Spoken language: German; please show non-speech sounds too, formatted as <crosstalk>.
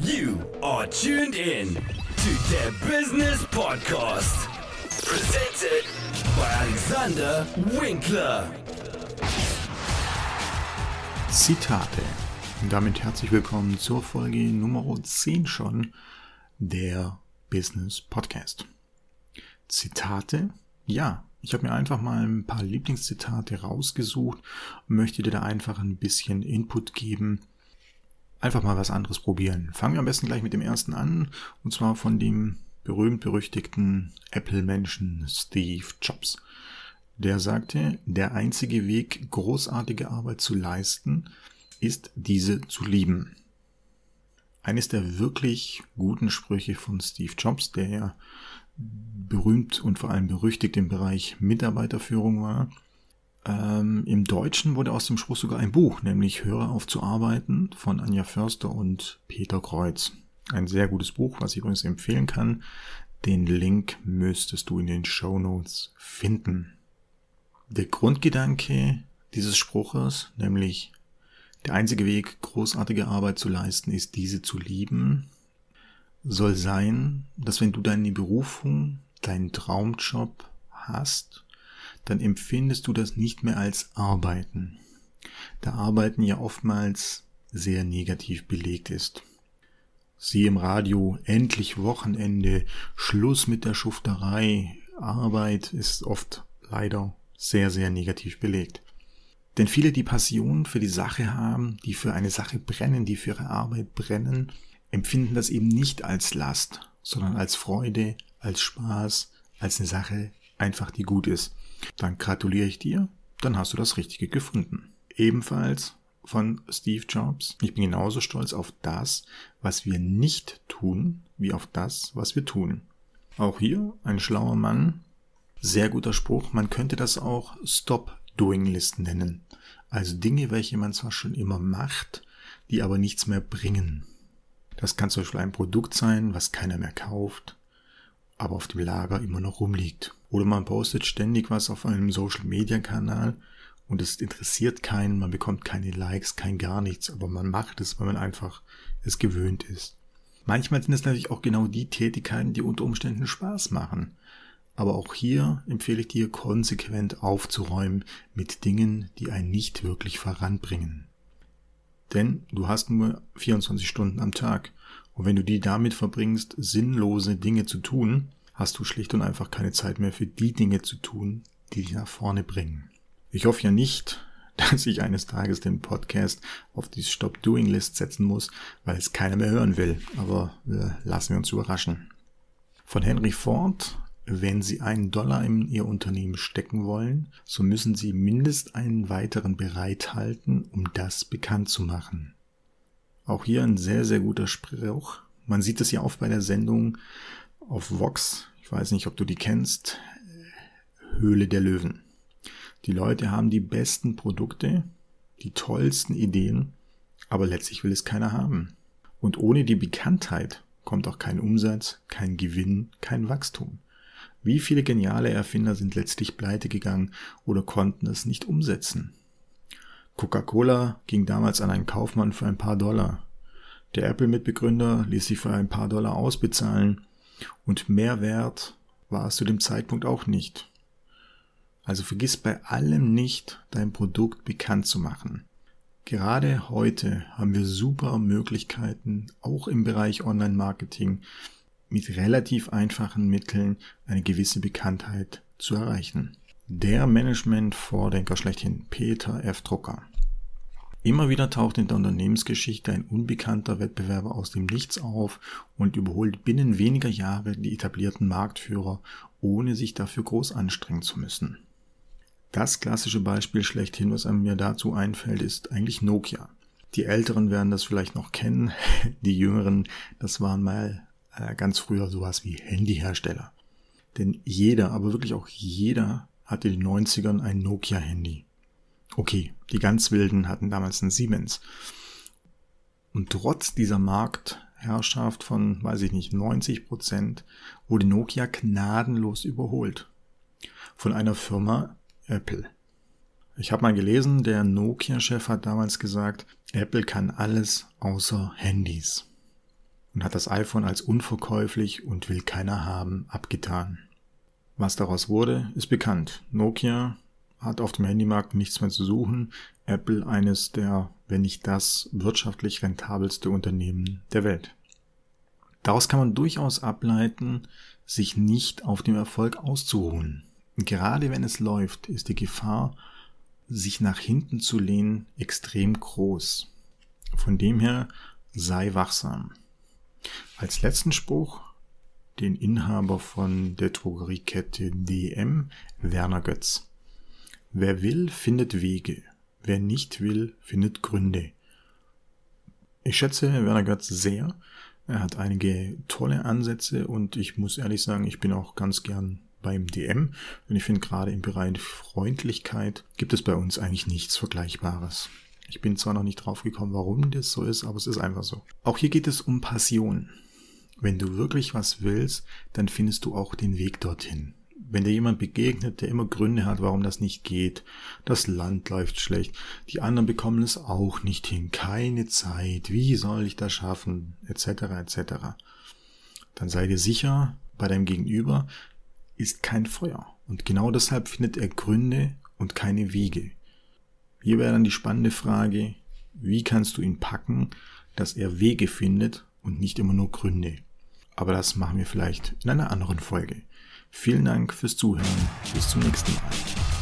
You are tuned in to the Business Podcast. Presented by Alexander Winkler. Zitate. Und damit herzlich willkommen zur Folge Nummer 10 schon der Business Podcast. Zitate? Ja, ich habe mir einfach mal ein paar Lieblingszitate rausgesucht und möchte dir da einfach ein bisschen Input geben. Einfach mal was anderes probieren. Fangen wir am besten gleich mit dem ersten an, und zwar von dem berühmt-berüchtigten Apple-Menschen Steve Jobs. Der sagte, der einzige Weg, großartige Arbeit zu leisten, ist diese zu lieben. Eines der wirklich guten Sprüche von Steve Jobs, der ja berühmt und vor allem berüchtigt im Bereich Mitarbeiterführung war. Ähm, Im Deutschen wurde aus dem Spruch sogar ein Buch, nämlich Höre auf zu arbeiten von Anja Förster und Peter Kreuz. Ein sehr gutes Buch, was ich übrigens empfehlen kann. Den Link müsstest du in den Show Notes finden. Der Grundgedanke dieses Spruches, nämlich der einzige Weg, großartige Arbeit zu leisten, ist diese zu lieben, soll sein, dass wenn du deine Berufung, deinen Traumjob hast, dann empfindest du das nicht mehr als Arbeiten. Da Arbeiten ja oftmals sehr negativ belegt ist. Sie im Radio, endlich Wochenende, Schluss mit der Schufterei, Arbeit ist oft leider sehr, sehr negativ belegt. Denn viele, die Passion für die Sache haben, die für eine Sache brennen, die für ihre Arbeit brennen, empfinden das eben nicht als Last, sondern als Freude, als Spaß, als eine Sache einfach, die gut ist. Dann gratuliere ich dir, dann hast du das Richtige gefunden. Ebenfalls von Steve Jobs. Ich bin genauso stolz auf das, was wir nicht tun, wie auf das, was wir tun. Auch hier ein schlauer Mann. Sehr guter Spruch. Man könnte das auch Stop-Doing-Listen nennen. Also Dinge, welche man zwar schon immer macht, die aber nichts mehr bringen. Das kann zum Beispiel ein Produkt sein, was keiner mehr kauft, aber auf dem Lager immer noch rumliegt. Oder man postet ständig was auf einem Social-Media-Kanal und es interessiert keinen, man bekommt keine Likes, kein gar nichts, aber man macht es, weil man einfach es gewöhnt ist. Manchmal sind es natürlich auch genau die Tätigkeiten, die unter Umständen Spaß machen. Aber auch hier empfehle ich dir, konsequent aufzuräumen mit Dingen, die einen nicht wirklich voranbringen. Denn du hast nur 24 Stunden am Tag. Und wenn du die damit verbringst, sinnlose Dinge zu tun, hast du schlicht und einfach keine Zeit mehr für die Dinge zu tun, die dich nach vorne bringen. Ich hoffe ja nicht, <laughs> dass ich eines Tages den Podcast auf die Stop-Doing-List setzen muss, weil es keiner mehr hören will. Aber äh, lassen wir uns überraschen. Von Henry Ford wenn Sie einen Dollar in Ihr Unternehmen stecken wollen, so müssen Sie mindest einen weiteren bereithalten, um das bekannt zu machen. Auch hier ein sehr, sehr guter Spruch. Man sieht es ja oft bei der Sendung auf Vox. Ich weiß nicht, ob du die kennst. Höhle der Löwen. Die Leute haben die besten Produkte, die tollsten Ideen, aber letztlich will es keiner haben. Und ohne die Bekanntheit kommt auch kein Umsatz, kein Gewinn, kein Wachstum. Wie viele geniale Erfinder sind letztlich pleite gegangen oder konnten es nicht umsetzen? Coca-Cola ging damals an einen Kaufmann für ein paar Dollar. Der Apple-Mitbegründer ließ sich für ein paar Dollar ausbezahlen und mehr wert war es zu dem Zeitpunkt auch nicht. Also vergiss bei allem nicht, dein Produkt bekannt zu machen. Gerade heute haben wir super Möglichkeiten, auch im Bereich Online-Marketing, mit relativ einfachen Mitteln eine gewisse Bekanntheit zu erreichen. Der Management-Vordenker schlechthin, Peter F. Drucker. Immer wieder taucht in der Unternehmensgeschichte ein unbekannter Wettbewerber aus dem Nichts auf und überholt binnen weniger Jahre die etablierten Marktführer, ohne sich dafür groß anstrengen zu müssen. Das klassische Beispiel schlechthin, was einem mir dazu einfällt, ist eigentlich Nokia. Die Älteren werden das vielleicht noch kennen, <laughs> die Jüngeren, das waren mal äh, ganz früher sowas wie Handyhersteller. Denn jeder, aber wirklich auch jeder hatte in den 90ern ein Nokia-Handy. Okay, die ganz Wilden hatten damals ein Siemens. Und trotz dieser Marktherrschaft von, weiß ich nicht, 90 Prozent, wurde Nokia gnadenlos überholt. Von einer Firma Apple. Ich habe mal gelesen, der Nokia-Chef hat damals gesagt, Apple kann alles außer Handys. und hat das iPhone als unverkäuflich und will keiner haben abgetan. Was daraus wurde, ist bekannt. Nokia hat auf dem Handymarkt nichts mehr zu suchen, Apple eines der, wenn nicht das, wirtschaftlich rentabelste Unternehmen der Welt. Daraus kann man durchaus ableiten, sich nicht auf dem Erfolg auszuruhen. Gerade wenn es läuft, ist die Gefahr, sich nach hinten zu lehnen, extrem groß. Von dem her sei wachsam. Als letzten Spruch den Inhaber von der Drogeriekette DM, Werner Götz. Wer will, findet Wege. Wer nicht will, findet Gründe. Ich schätze Werner Götz sehr. Er hat einige tolle Ansätze und ich muss ehrlich sagen, ich bin auch ganz gern beim DM. Und ich finde gerade im Bereich Freundlichkeit gibt es bei uns eigentlich nichts Vergleichbares. Ich bin zwar noch nicht drauf gekommen, warum das so ist, aber es ist einfach so. Auch hier geht es um Passion. Wenn du wirklich was willst, dann findest du auch den Weg dorthin. Wenn dir jemand begegnet, der immer Gründe hat, warum das nicht geht, das Land läuft schlecht, die anderen bekommen es auch nicht hin, keine Zeit, wie soll ich das schaffen, etc. etc. Dann sei dir sicher, bei deinem Gegenüber ist kein Feuer. Und genau deshalb findet er Gründe und keine Wege. Hier wäre dann die spannende Frage, wie kannst du ihn packen, dass er Wege findet und nicht immer nur Gründe. Aber das machen wir vielleicht in einer anderen Folge. Vielen Dank fürs Zuhören. Bis zum nächsten Mal.